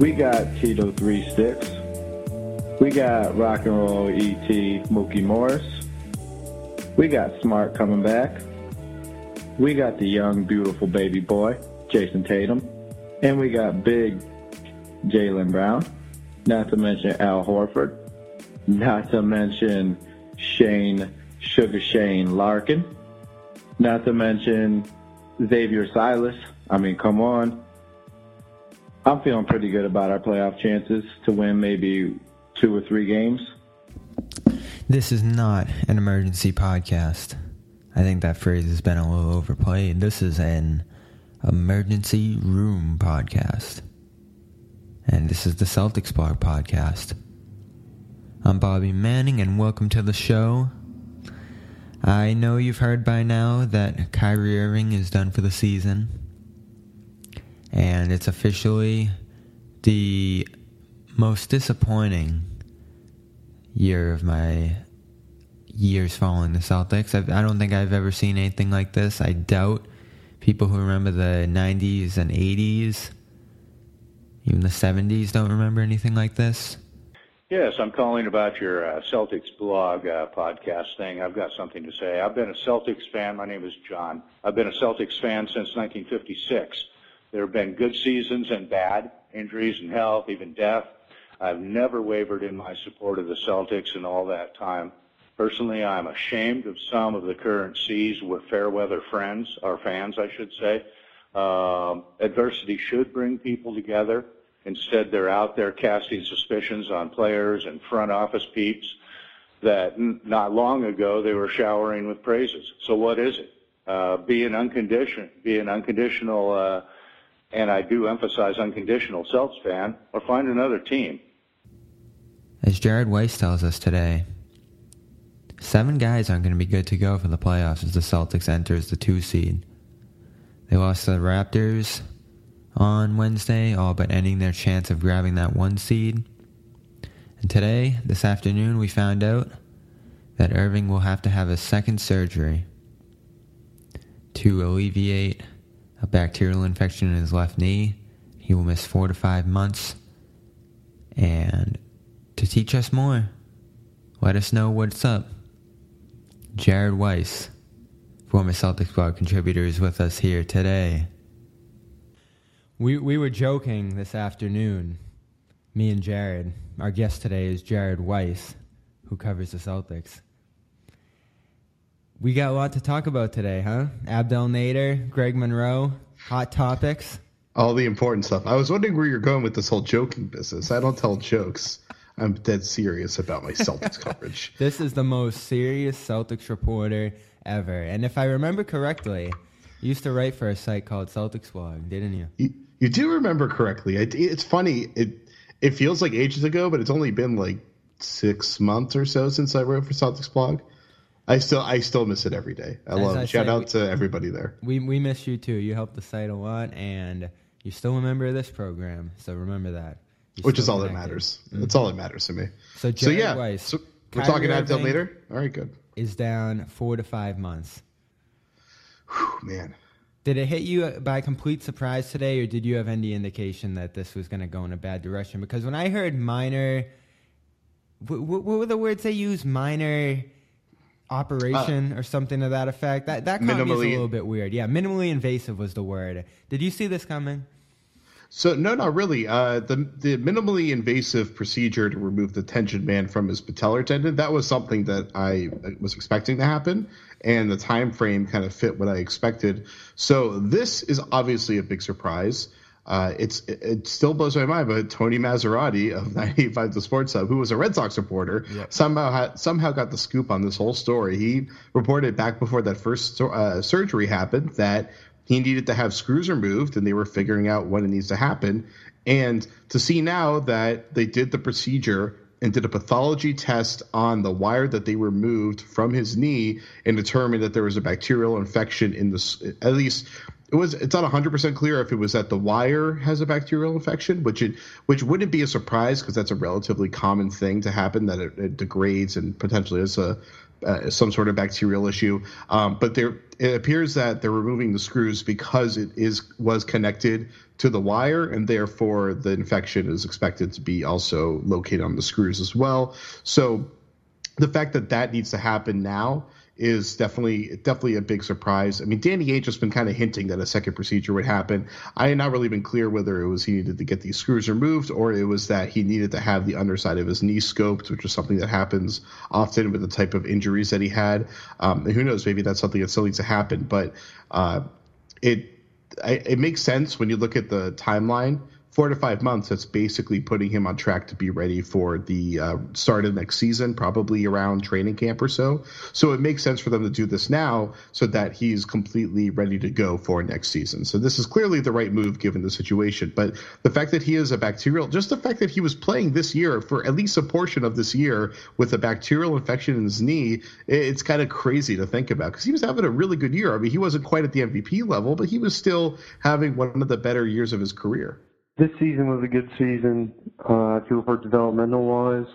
We got Tito Three Sticks. We got Rock and Roll ET Mookie Morris. We got Smart coming back. We got the young, beautiful baby boy, Jayson Tatum. And we got big Jaylen Brown. Not to mention Al Horford. Not to mention Shane, Sugar Shane Larkin. Not to mention Xavier Silas. I mean, come on. I'm feeling pretty good about our playoff chances to win maybe two or three games. This is not an emergency podcast. I think that phrase has been a little overplayed. This is an emergency room podcast. And this is the Celtics Blog podcast. I'm Bobby Manning, and welcome to the show. I know you've heard by now that Kyrie Irving is done for the season. And it's officially the most disappointing year of my years following the Celtics. I've, I don't think I've ever seen anything like this. I doubt people who remember the 90s and 80s, even the 70s, don't remember anything like this. Yes, I'm calling about your uh, Celtics blog uh, podcast thing. I've got something to say. I've been a Celtics fan. My name is John. I've been a Celtics fan since 1956. There have been good seasons and bad, injuries and health, even death. I've never wavered in my support of the Celtics in all that time. Personally, I'm ashamed of some of the current seas with fair weather friends, or fans, I should say. Um, adversity should bring people together. Instead, they're out there casting suspicions on players and front office peeps that n- not long ago they were showering with praises. So what is it? Uh, be an unconditional, be an unconditional, uh, and I do emphasize unconditional Celts fan, or find another team. As Jared Weiss tells us today, seven guys aren't going to be good to go for the playoffs as the Celtics enters the two seed. They lost to the Raptors on Wednesday, all but ending their chance of grabbing that one seed. And today, this afternoon, we found out that Irving will have to have a second surgery to alleviate a bacterial infection in his left knee. He will miss four to five months. And to teach us more, let us know what's up. Jared Weiss, former Celtics blog contributor, is with us here today. We we were joking this afternoon, me and Jared. Our guest today is Jared Weiss, who covers the Celtics. We got a lot to talk about today, huh? Abdel Nader, Greg Monroe, hot topics. All the important stuff. I was wondering where you're going with this whole joking business. I don't tell jokes. I'm dead serious about my Celtics coverage. This is the most serious Celtics reporter ever. And if I remember correctly, you used to write for a site called Celtics Blog, didn't you? You, you do remember correctly. It, it's funny. It it feels like ages ago, but it's only been like six months or so since I wrote for Celtics blog. I still I still miss it every day. I As love I. Shout say, out to everybody there. We we miss you too. You helped the site a lot, and you're still remember this program. So remember that. You're Which is all that connected. matters. Mm-hmm. That's all that matters to me. So So yeah, Weiss, so we're Kyrie talking Irving later. All right, good. is down four to five months. Whew, man, Did it hit you by complete surprise today, or did you have any indication that this was going to go in a bad direction? Because when I heard minor what, what were the words they use? Minor operation or something to that effect. That that caught me a little bit weird. Yeah, minimally invasive was the word. Did you see this coming? So no, not really. Uh, the the minimally invasive procedure to remove the tension band from his patellar tendon that was something that I was expecting to happen, and the time frame kind of fit what I expected. So this is obviously a big surprise. Uh, it's it, still blows my mind, but Tony Massarotti of 985 The Sports Hub, who was a Red Sox reporter, somehow had, somehow got the scoop on this whole story. He reported back before that first uh, surgery happened that he needed to have screws removed and they were figuring out when it needs to happen and to see now that they did the procedure and did a pathology test on the wire that they removed from his knee and determined that there was a bacterial infection in the at least it was it's not 100% clear if it was that the wire has a bacterial infection which it which wouldn't be a surprise because that's a relatively common thing to happen that it, it degrades and potentially is a uh, some sort of bacterial issue. Um, but there, it appears that they're removing the screws because it is was connected to the wire, and therefore the infection is expected to be also located on the screws as well. So the fact that that needs to happen now is definitely definitely a big surprise. I mean, Danny Ainge has been kind of hinting that a second procedure would happen. I had not really been clear whether it was he needed to get these screws removed or it was that he needed to have the underside of his knee scoped, which is something that happens often with the type of injuries that he had. Um, who knows, maybe that's something that still needs to happen. But uh, it I, it makes sense when you look at the timeline. Four to five months. That's basically putting him on track to be ready for the uh, start of next season, probably around training camp or so. So it makes sense for them to do this now, so that he's completely ready to go for next season. So this is clearly the right move given the situation. But the fact that he is a bacterial, just the fact that he was playing this year for at least a portion of this year with a bacterial infection in his knee, it's kind of crazy to think about because he was having a really good year. I mean, he wasn't quite at the MVP level, but he was still having one of the better years of his career. This season was a good season. Uh, for developmental wise.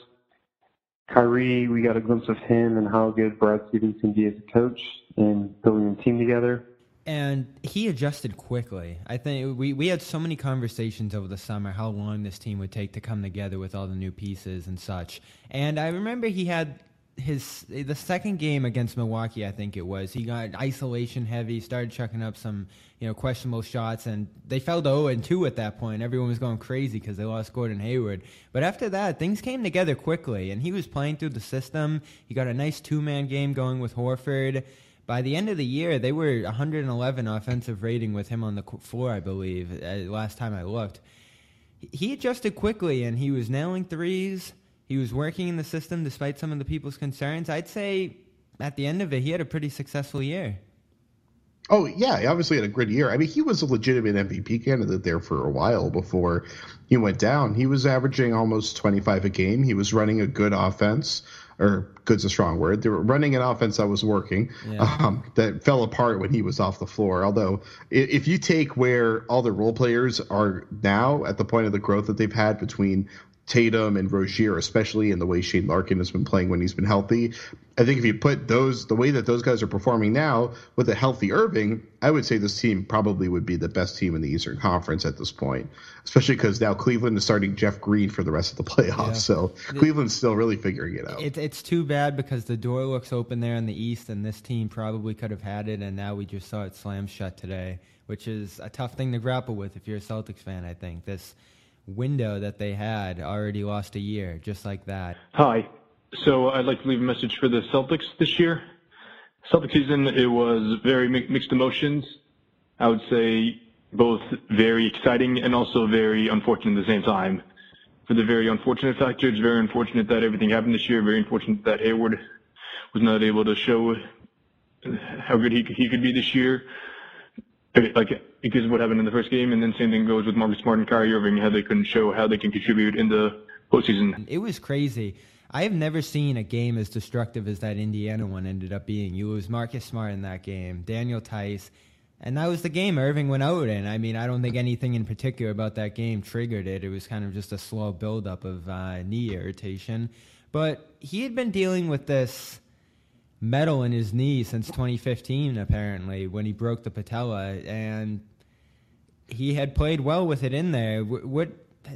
Kyrie, we got a glimpse of him and how good Brad Stevens can be as a coach and building a team together. And he adjusted quickly. I think we, we had so many conversations over the summer how long this team would take to come together with all the new pieces and such. And I remember he had his the second game against Milwaukee, I think it was. He got isolation heavy, started chucking up some you know questionable shots, and they fell to 0 and 2 at that point. Everyone was going crazy because they lost Gordon Hayward. But after that, things came together quickly, and he was playing through the system. He got a nice two man game going with Horford. By the end of the year, they were 111 offensive rating with him on the floor, I believe. Uh, last time I looked, he adjusted quickly and he was nailing threes. He was working in the system despite some of the people's concerns. I'd say at the end of it, he had a pretty successful year. Oh yeah, he obviously had a good year. I mean, he was a legitimate MVP candidate there for a while before he went down. He was averaging almost 25 a game. He was running a good offense, or good's a strong word. They were running an offense that was working, um, that fell apart when he was off the floor. Although, if you take where all the role players are now at the point of the growth that they've had between Tatum and Rozier, especially in the way Shane Larkin has been playing when he's been healthy. I think if you put those the way that those guys are performing now with a healthy Irving, I would say this team probably would be the best team in the Eastern Conference at this point. Especially because now Cleveland is starting Jeff Green for the rest of the playoffs, Yeah. so Cleveland's still really figuring it out. It, it's too bad because the door looks open there in the East, and this team probably could have had it, and now we just saw it slam shut today, which is a tough thing to grapple with if you're a Celtics fan, I think. This window that they had already lost a year, just like that. Hi. So I'd like to leave a message for the Celtics this year. Celtic season, it was very mi- mixed emotions. I would say both very exciting and also very unfortunate at the same time. For the very unfortunate factor, it's very unfortunate that everything happened this year. Very unfortunate that Hayward was not able to show how good he, he could be this year. Like because of what happened in the first game, and then same thing goes with Marcus Smart and Kyrie Irving, how they couldn't show how they can contribute in the postseason. It was crazy. I have never seen a game as destructive as that Indiana one ended up being. You lose Marcus Smart in that game, Daniel Theis, and that was the game Irving went out in. I mean, I don't think anything in particular about that game triggered it. It was kind of just a slow buildup of uh, knee irritation. But he had been dealing with this metal in his knee since 2015, apparently, when he broke the patella, and he had played well with it in there. Wh- What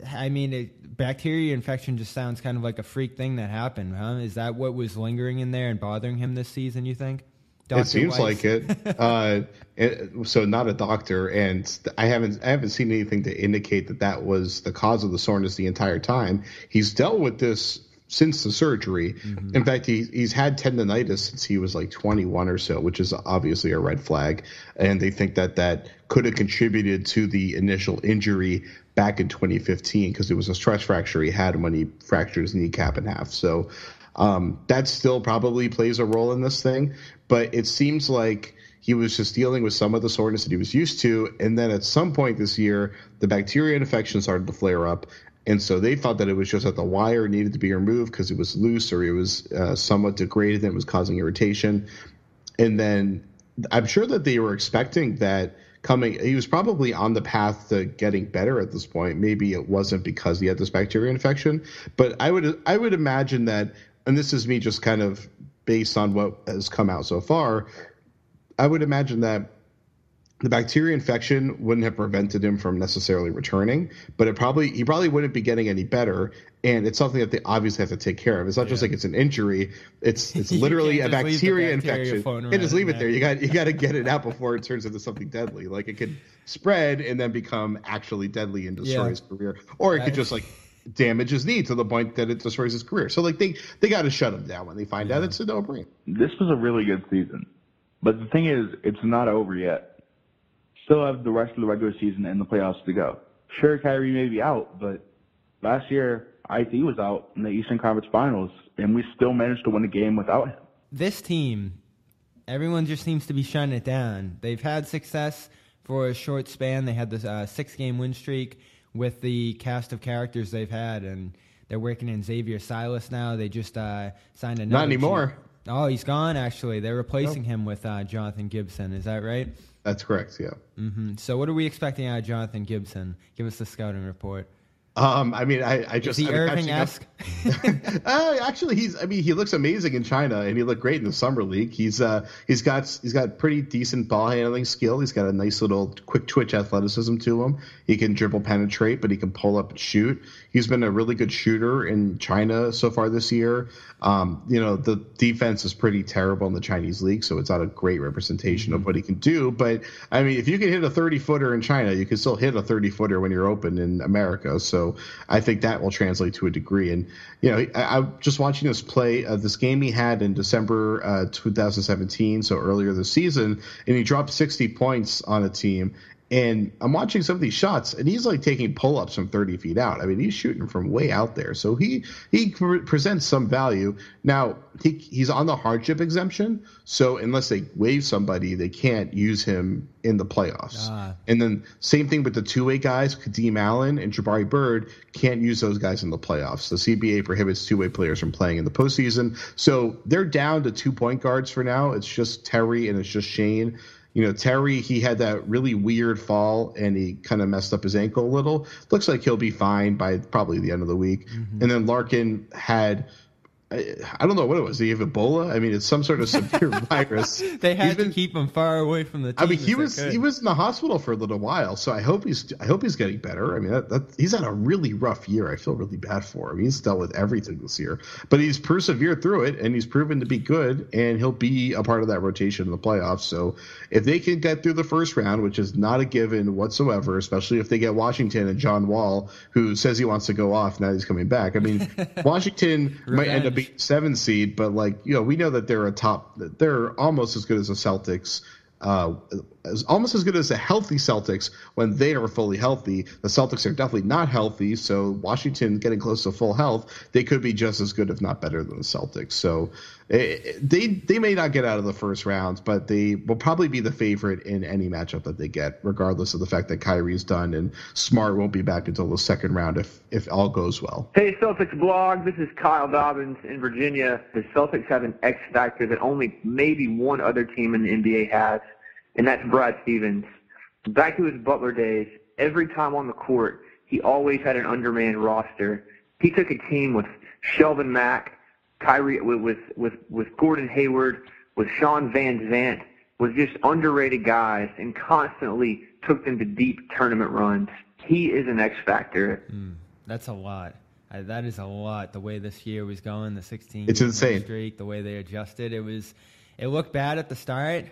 I mean, it, bacteria infection just sounds kind of like a freak thing that happened, huh? Is that what was lingering in there and bothering him this season? You think? Dr. It seems Weiss? like it. uh, it. So, not a doctor, and I haven't I haven't seen anything to indicate that that was the cause of the soreness the entire time. He's dealt with this since the surgery. Mm-hmm. In fact, he, he's had tendonitis since he was like 21 or so, which is obviously a red flag. And they think that that could have contributed to the initial injury back in 2015 because it was a stress fracture he had when he fractured his kneecap in half. So um, that still probably plays a role in this thing. But it seems like he was just dealing with some of the soreness that he was used to. And then at some point this year, the bacteria infection started to flare up. And so they thought that it was just that the wire needed to be removed because it was loose or it was uh, somewhat degraded and it was causing irritation. And then I'm sure that they were expecting that coming he was probably on the path to getting better at this point maybe it wasn't because he had this bacteria infection but i would i would imagine that and this is me just kind of based on what has come out so far i would imagine that the bacteria infection wouldn't have prevented him from necessarily returning, but it probably he probably wouldn't be getting any better. And it's something that they obviously have to take care of. It's not yeah. just like it's an injury; it's it's literally a bacteria, bacteria infection. And just leave it there. You got you got to get it out before it turns into something deadly. Like it could spread and then become actually deadly and destroy yeah. his career, or it could just like damage his knee to the point that it destroys his career. So like they they got to shut him down when they find yeah. out it's a no brainer. This was a really good season, but the thing is, it's not over yet still have the rest of the regular season and the playoffs to go. Sure, Kyrie may be out, but last year IT was out in the Eastern Conference Finals, and we still managed to win a game without him. This team, everyone just seems to be shutting it down. They've had success for a short span. They had this uh, six-game win streak with the cast of characters they've had, and they're working in Xavier Silas now. They just uh, signed another. Not anymore. Oh, he's gone. Actually, they're replacing nope. him with uh, Jonathan Gibson. Is that right? That's correct. Yeah. Mm-hmm. So, what are we expecting out of Jonathan Gibson? Give us the scouting report. Um, I mean, I, I just is he Irving-esque? uh, actually, he's. I mean, he looks amazing in China, and he looked great in the summer league. He's uh, he's got he's got pretty decent ball handling skill. He's got a nice little quick twitch athleticism to him. He can dribble, penetrate, but he can pull up and shoot. He's been a really good shooter in China so far this year. Um, you know, the defense is pretty terrible in the Chinese league, so it's not a great representation mm-hmm. of what he can do. But I mean, if you can hit a 30 footer in China, you can still hit a 30 footer when you're open in America. So I think that will translate to a degree. And you know, I, am just watching this play uh, this game he had in December uh, 2017, so earlier this season, and he dropped 60 points on a team. And I'm watching some of these shots, and he's like taking pull-ups from 30 feet out. I mean, he's shooting from way out there, so he he pre- presents some value. Now he he's on the hardship exemption, so unless they waive somebody, they can't use him in the playoffs. Ah. And then same thing with the two-way guys, Kadeem Allen and Jabari Bird can't use those guys in the playoffs. The CBA prohibits two-way players from playing in the postseason, so they're down to two point guards for now. It's just Terry and it's just Shane you know, Terry, he had that really weird fall and he kind of messed up his ankle a little. Looks like he'll be fine by probably the end of the week. Mm-hmm. And then Larkin had I don't know what it was. Did he have Ebola? I mean, it's some sort of severe virus. they had been, to keep him far away from the. Team I mean, he was he was in the hospital for a little while, so I hope he's I hope he's getting better. I mean, that, that, he's had a really rough year. I feel really bad for him. He's dealt with everything this year, but he's persevered through it, and he's proven to be good, and he'll be a part of that rotation in the playoffs. So, if they can get through the first round, which is not a given whatsoever, especially if they get Washington and John Wall, who says he wants to go off now he's coming back. I mean, Washington might end up seven seed, but like you know, we know that they're a top. They're almost as good as the Celtics uh, as, almost as good as the healthy Celtics when they are fully healthy. The Celtics are definitely not healthy, so Washington getting close to full health, they could be just as good, if not better, than the Celtics. So eh, they they may not get out of the first round, but they will probably be the favorite in any matchup that they get, regardless of the fact that Kyrie's done and Smart won't be back until the second round if if all goes well. Hey Celtics blog, this is Kyle Dobbins in Virginia. The Celtics have an X factor that only maybe one other team in the NBA has and that's Brad Stevens. Back to his Butler days, every time on the court, he always had an undermanned roster. He took a team with Shelvin Mack, Kyrie, with with with Gordon Hayward, with Sean Van Zant, was just underrated guys and constantly took them to deep tournament runs. He is an X factor. Mm, that's a lot. Uh, that is a lot. The way this year was going, the 16 It's insane. streak, the way they adjusted, it was. It looked bad at the start.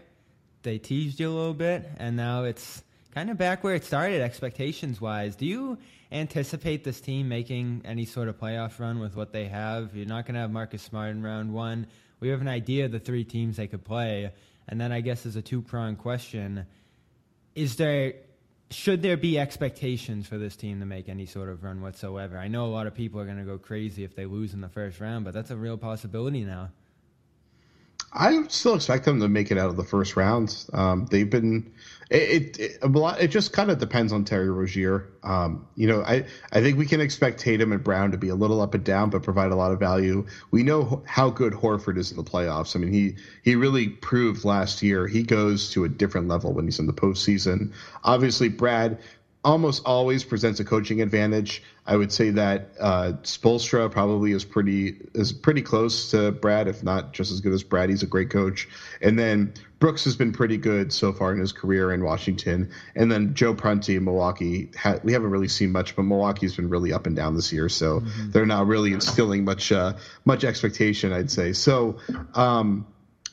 They teased you a little bit, and now it's kind of back where it started, expectations wise. Do you anticipate this team making any sort of playoff run with what they have? You're not going to have Marcus Smart in round one. We have an idea of the three teams they could play, and then I guess as a two pronged question, is there should there be expectations for this team to make any sort of run whatsoever? I know a lot of people are going to go crazy if they lose in the first round, but that's a real possibility now. I still expect them to make it out of the first round. Um, they've been it, it, a lot. It just kind of depends on Terry Rozier. Um, you know, I I think we can expect Tatum and Brown to be a little up and down, but provide a lot of value. We know how good Horford is in the playoffs. I mean, he he really proved last year. He goes to a different level when he's in the postseason. Obviously, Brad almost always presents a coaching advantage. I would say that uh, Spoelstra probably is pretty is pretty close to Brad, if not just as good as Brad. He's a great coach, and then Brooks has been pretty good so far in his career in Washington, and then Joe Prunty in Milwaukee. Ha- we haven't really seen much, but Milwaukee's been really up and down this year, so mm-hmm. they're not really instilling much uh, much expectation. I'd say so. Um,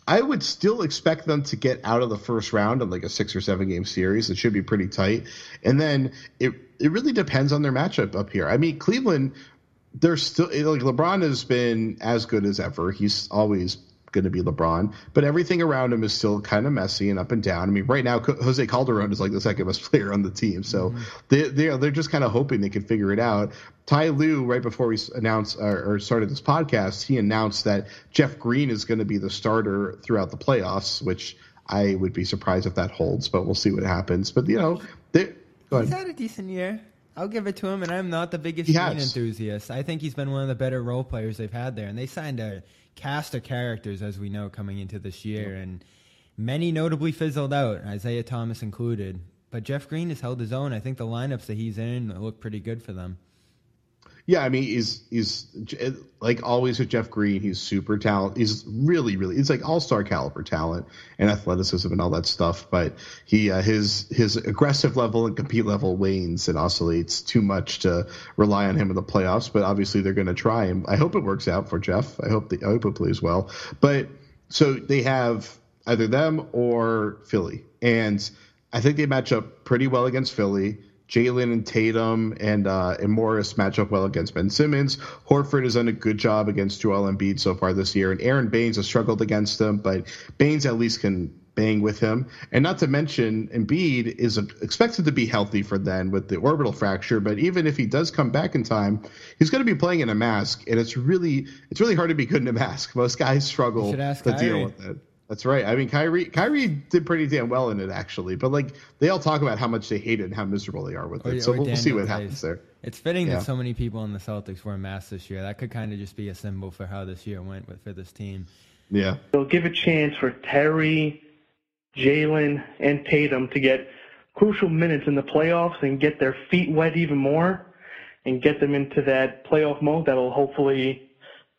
I would still expect them to get out of the first round of like a six or seven game series. It should be pretty tight. And then it it really depends on their matchup up here. I mean, Cleveland, they're still like LeBron has been as good as ever. He's always going to be LeBron, but everything around him is still kind of messy and up and down. I mean, right now Jose Calderon is like the second best player on the team, so mm-hmm. they they they're just kind of hoping they can figure it out. Ty Lue, right before we announced uh, or started this podcast, he announced that Jeff Green is going to be the starter throughout the playoffs, which I would be surprised if that holds, but we'll see what happens. But you know, they, he's had a decent year. I'll give it to him, and I'm not the biggest Green enthusiast. I think he's been one of the better role players they've had there, and they signed a cast of characters, as we know, coming into this year, and many notably fizzled out, Isaiah Thomas included. But Jeff Green has held his own. I think the lineups that he's in look pretty good for them. Yeah, I mean, he's he's like always with Jeff Green. He's super talented. He's really, really. It's like all star caliber talent and athleticism and all that stuff. But he uh, his his aggressive level and compete level wanes and oscillates too much to rely on him in the playoffs. But obviously, they're going to try, and I hope it works out for Jeff. I hope the, I hope it plays well. But so they have either them or Philly, and I think they match up pretty well against Philly. Jaylen and Tatum and uh, and Morris match up well against Ben Simmons. Horford has done a good job against Joel Embiid so far this year, and Aron Baynes has struggled against him, but Baynes at least can bang with him. And not to mention, Embiid is expected to be healthy for then with the orbital fracture. But even if he does come back in time, he's going to be playing in a mask, and it's really it's really hard to be good in a mask. Most guys struggle to Kyrie. deal with it. That's right. I mean, Kyrie Kyrie did pretty damn well in it actually, but like they all talk about how much they hate it and how miserable they are with oh, it. So we'll, we'll see what happens there. It's fitting yeah. that so many people in the Celtics wore masks this year. That could kind of just be a symbol for how this year went with, for this team. Yeah. They'll give a chance for Terry, Jaylen, and Tatum to get crucial minutes in the playoffs and get their feet wet even more and get them into that playoff mode that'll hopefully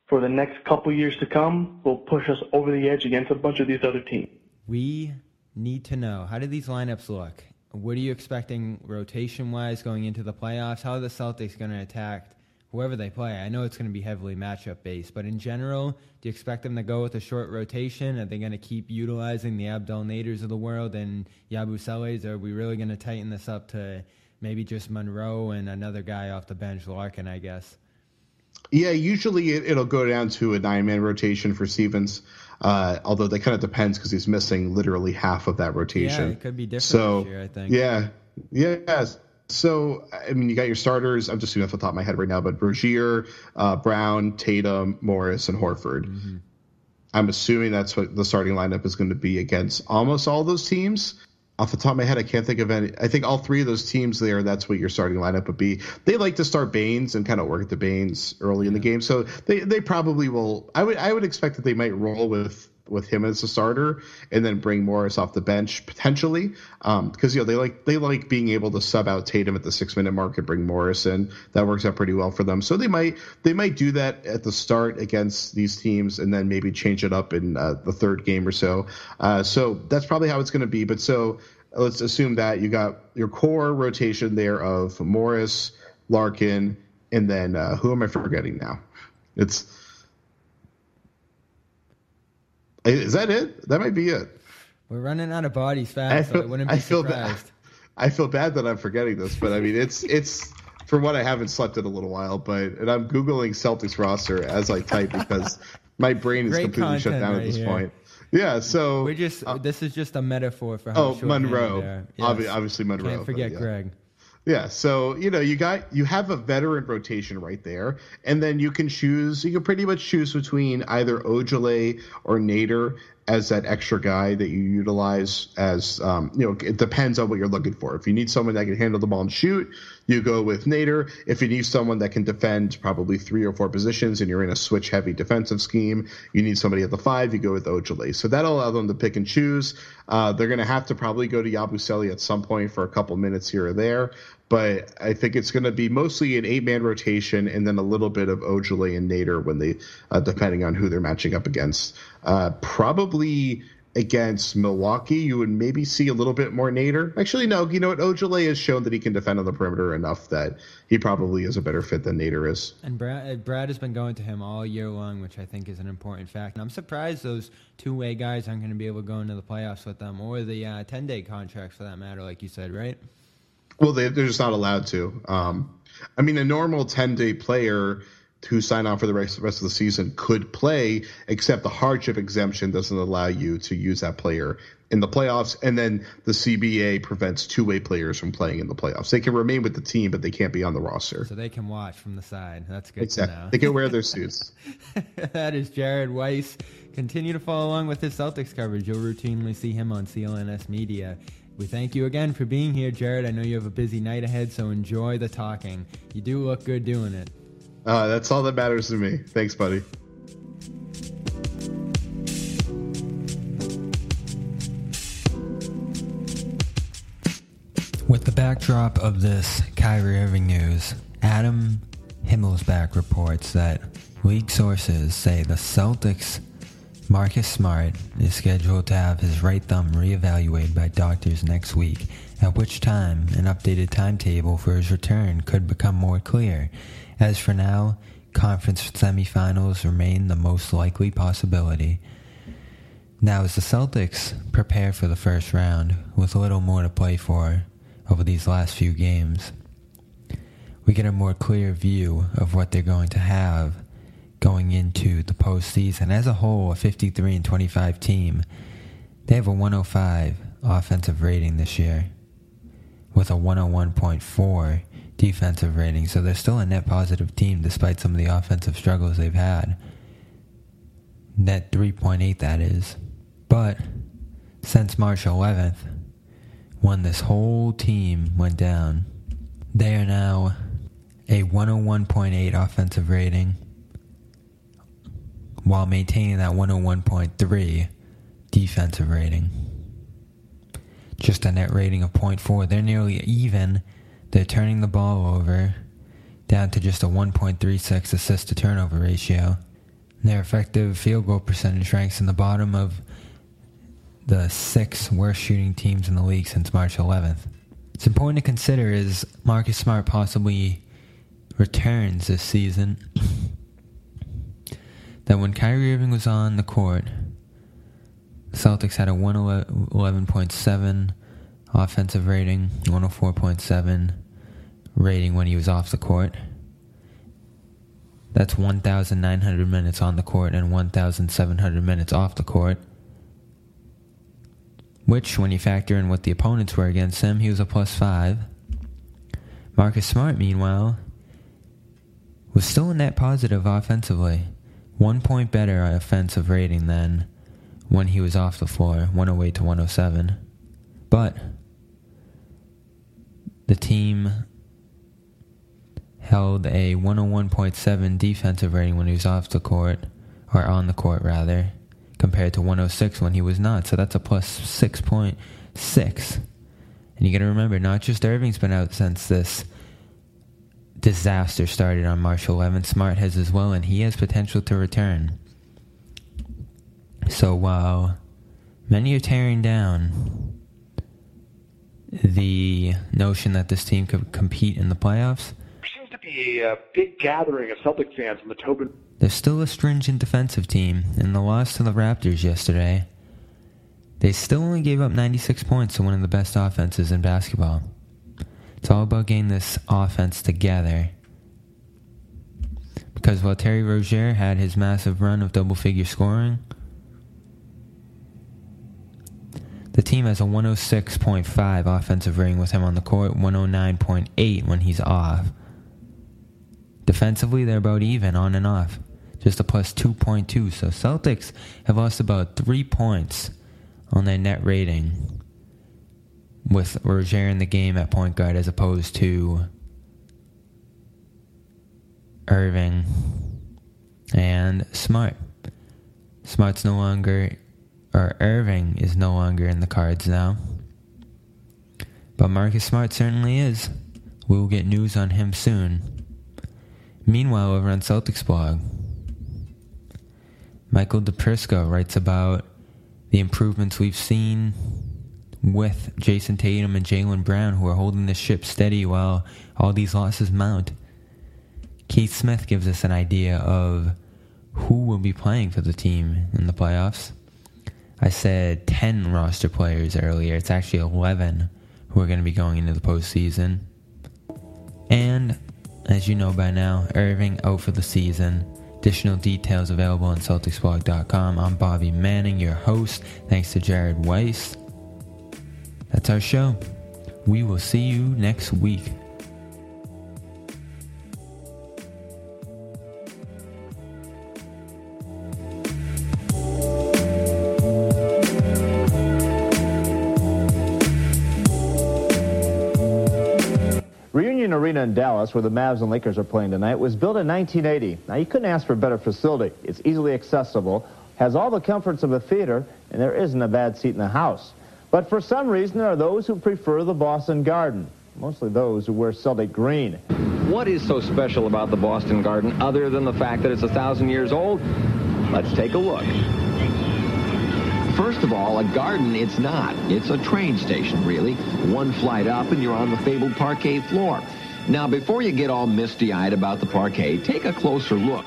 for the next couple years to come will push us over the edge against a bunch of these other teams. We need to know how do these lineups look? What are you expecting rotation wise going into the playoffs? How are the Celtics going to attack whoever they play? I know it's going to be heavily matchup based, but in general, do you expect them to go with a short rotation? Are they going to keep utilizing the Abdel Naders of the world and Yabuseles? Or are we really going to tighten this up to maybe just Monroe and another guy off the bench, Larkin, I guess? Yeah, usually it, will go down to a nine man rotation for Stevens. Uh, although that kind of depends because he's missing literally half of that rotation. Yeah, it could be different so, year, I think. Yeah, yeah. So I mean, you got your starters. I'm just doing off the top of my head right now, but Rozier, uh, Brown, Tatum, Morris, and Horford. Mm-hmm. I'm assuming that's what the starting lineup is going to be against almost all those teams off the top of my head, I can't think of any. I think all three of those teams there, that's what your starting lineup would be. They like to start Baynes and kind of work at the Baynes early in the game, so they they probably will. I would I would expect that they might roll with with him as a starter, and then bring Morris off the bench potentially, because you know they like they like being able to sub out Tatum at the six minute mark and bring Morris in. That works out pretty well for them. So they might they might do that at the start against these teams, and then maybe change it up in uh, the third game or so. Uh, so that's probably how it's going to be. But so let's assume that you got your core rotation there of Morris, Larkin, and then uh, who am I forgetting now? It's is that it? That might be it. We're running out of bodies fast, I so feel, I wouldn't be I feel bad. surprised. I feel bad that I'm forgetting this, but I mean it's it's for what I haven't slept in a little while, but and I'm googling Celtics roster as I type because my brain is Great completely shut down right at this here. point. Yeah, so We're so uh, just this is just a metaphor for how oh Monroe, Yes. obviously Monroe. Can't forget yeah. Greg. Yeah, so you know you got you have a veteran rotation right there, and then you can choose. You can pretty much choose between either Ojeleye or Nader as that extra guy that you utilize as um, you know. It depends on what you're looking for. If you need someone that can handle the ball and shoot, you go with Nader. If you need someone that can defend probably three or four positions, and you're in a switch heavy defensive scheme, you need somebody at the five. You go with Ojeleye. So that'll allow them to pick and choose. Uh, they're going to have to probably go to Yabusele at some point for a couple minutes here or there but I think it's going to be mostly an eight man rotation and then a little bit of Ojeleye and Nader when they, uh, depending on who they're matching up against. Uh, probably against Milwaukee, you would maybe see a little bit more Nader. Actually, no, you know what? Ojeleye has shown that he can defend on the perimeter enough that he probably is a better fit than Nader is. And Brad, uh, Brad has been going to him all year long, which I think is an important fact. And I'm surprised those two way guys aren't going to be able to go into the playoffs with them, or the 10 day contracts for that matter, like you said, right? Well, they, they're just not allowed to. Um, I mean, a normal 10 day player who signed on for the rest, rest of the season could play, except the hardship exemption doesn't allow you to use that player in the playoffs. And then the CBA prevents two way players from playing in the playoffs. They can remain with the team, but they can't be on the roster. So they can watch from the side. That's good Exactly. to know. They can wear their suits. that is Jared Weiss. Continue to follow along with his Celtics coverage. You'll routinely see him on CLNS Media. We thank you again for being here, Jared. I know you have a busy night ahead, so enjoy the talking. You do look good doing it. Uh, that's all that matters to me. Thanks, buddy. With the backdrop of this Kyrie Irving news, Adam Himmelsbach reports that league sources say the Celtics' Marcus Smart is scheduled to have his right thumb reevaluated by doctors next week, at which time an updated timetable for his return could become more clear. As for now, conference semifinals remain the most likely possibility. Now, as the Celtics prepare for the first round, with little more to play for over these last few games, we get a more clear view of what they're going to have going into the postseason. As a whole, a 53 and 25 team, they have a 105 offensive rating this year with a 101.4 defensive rating. So they're still a net positive team despite some of the offensive struggles they've had. Net 3.8, that is. But since March 11th, when this whole team went down, they are now a 101.8 offensive rating while maintaining that 101.3 defensive rating. Just a net rating of 0.4. They're nearly even. They're turning the ball over down to just a 1.36 assist to turnover ratio. Their effective field goal percentage ranks in the bottom of the six worst shooting teams in the league since March 11th. It's important to consider is Marcus Smart possibly returns this season. That when Kyrie Irving was on the court, the Celtics had a 111.7 offensive rating, 104.7 rating when he was off the court. That's 1,900 minutes on the court and 1,700 minutes off the court. Which, when you factor in what the opponents were against him, he was a plus five. Marcus Smart, meanwhile, was still a net positive offensively. One point better offensive rating than when he was off the floor, 108 to 107. But the team held a 101.7 defensive rating when he was off the court, or on the court rather, compared to 106 when he was not. So that's a plus 6.6. And you got to remember, not just Irving's been out since this disaster started on March 11th. Smart has as well, and he has potential to return. So while many are tearing down the notion that this team could compete in the playoffs, There seems to be a big gathering of Celtic fans in the Tobin. they're still a stringent defensive team. In the loss to the Raptors yesterday, they still only gave up 96 points to one of the best offenses in basketball. It's all about getting this offense together. Because while Terry Rozier had his massive run of double figure scoring, the team has a 106.5 offensive rating with him on the court, 109.8 when he's off. Defensively, they're about even on and off, just a plus 2.2. So Celtics have lost about three points on their net rating with Rozier in the game at point guard as opposed to Irving and Smart. Smart's no longer, or Irving is no longer in the cards now. But Marcus Smart certainly is. We will get news on him soon. Meanwhile, over on Celtics blog, Michael DePrisco writes about the improvements we've seen with Jayson Tatum and Jaylen Brown, who are holding the ship steady while all these losses mount. Keith Smith gives us an idea of who will be playing for the team in the playoffs. I said 10 roster players earlier. It's actually 11 who are going to be going into the postseason. And as you know by now, Irving out for the season. Additional details available on CelticsBlog.com. I'm Bobby Manning, your host. Thanks to Jared Weiss. That's our show. We will see you next week. Reunion Arena in Dallas, where the Mavs and Lakers are playing tonight, was built in 1980. Now, you couldn't ask for a better facility. It's easily accessible, has all the comforts of a theater, and there isn't a bad seat in the house. But for some reason, there are those who prefer the Boston Garden, mostly those who wear Celtic green. What is so special about the Boston Garden other than the fact that it's a thousand years old? Let's take a look. First of all, a garden it's not. It's a train station, really. One flight up and you're on the fabled parquet floor. Now, before you get all misty-eyed about the parquet, take a closer look.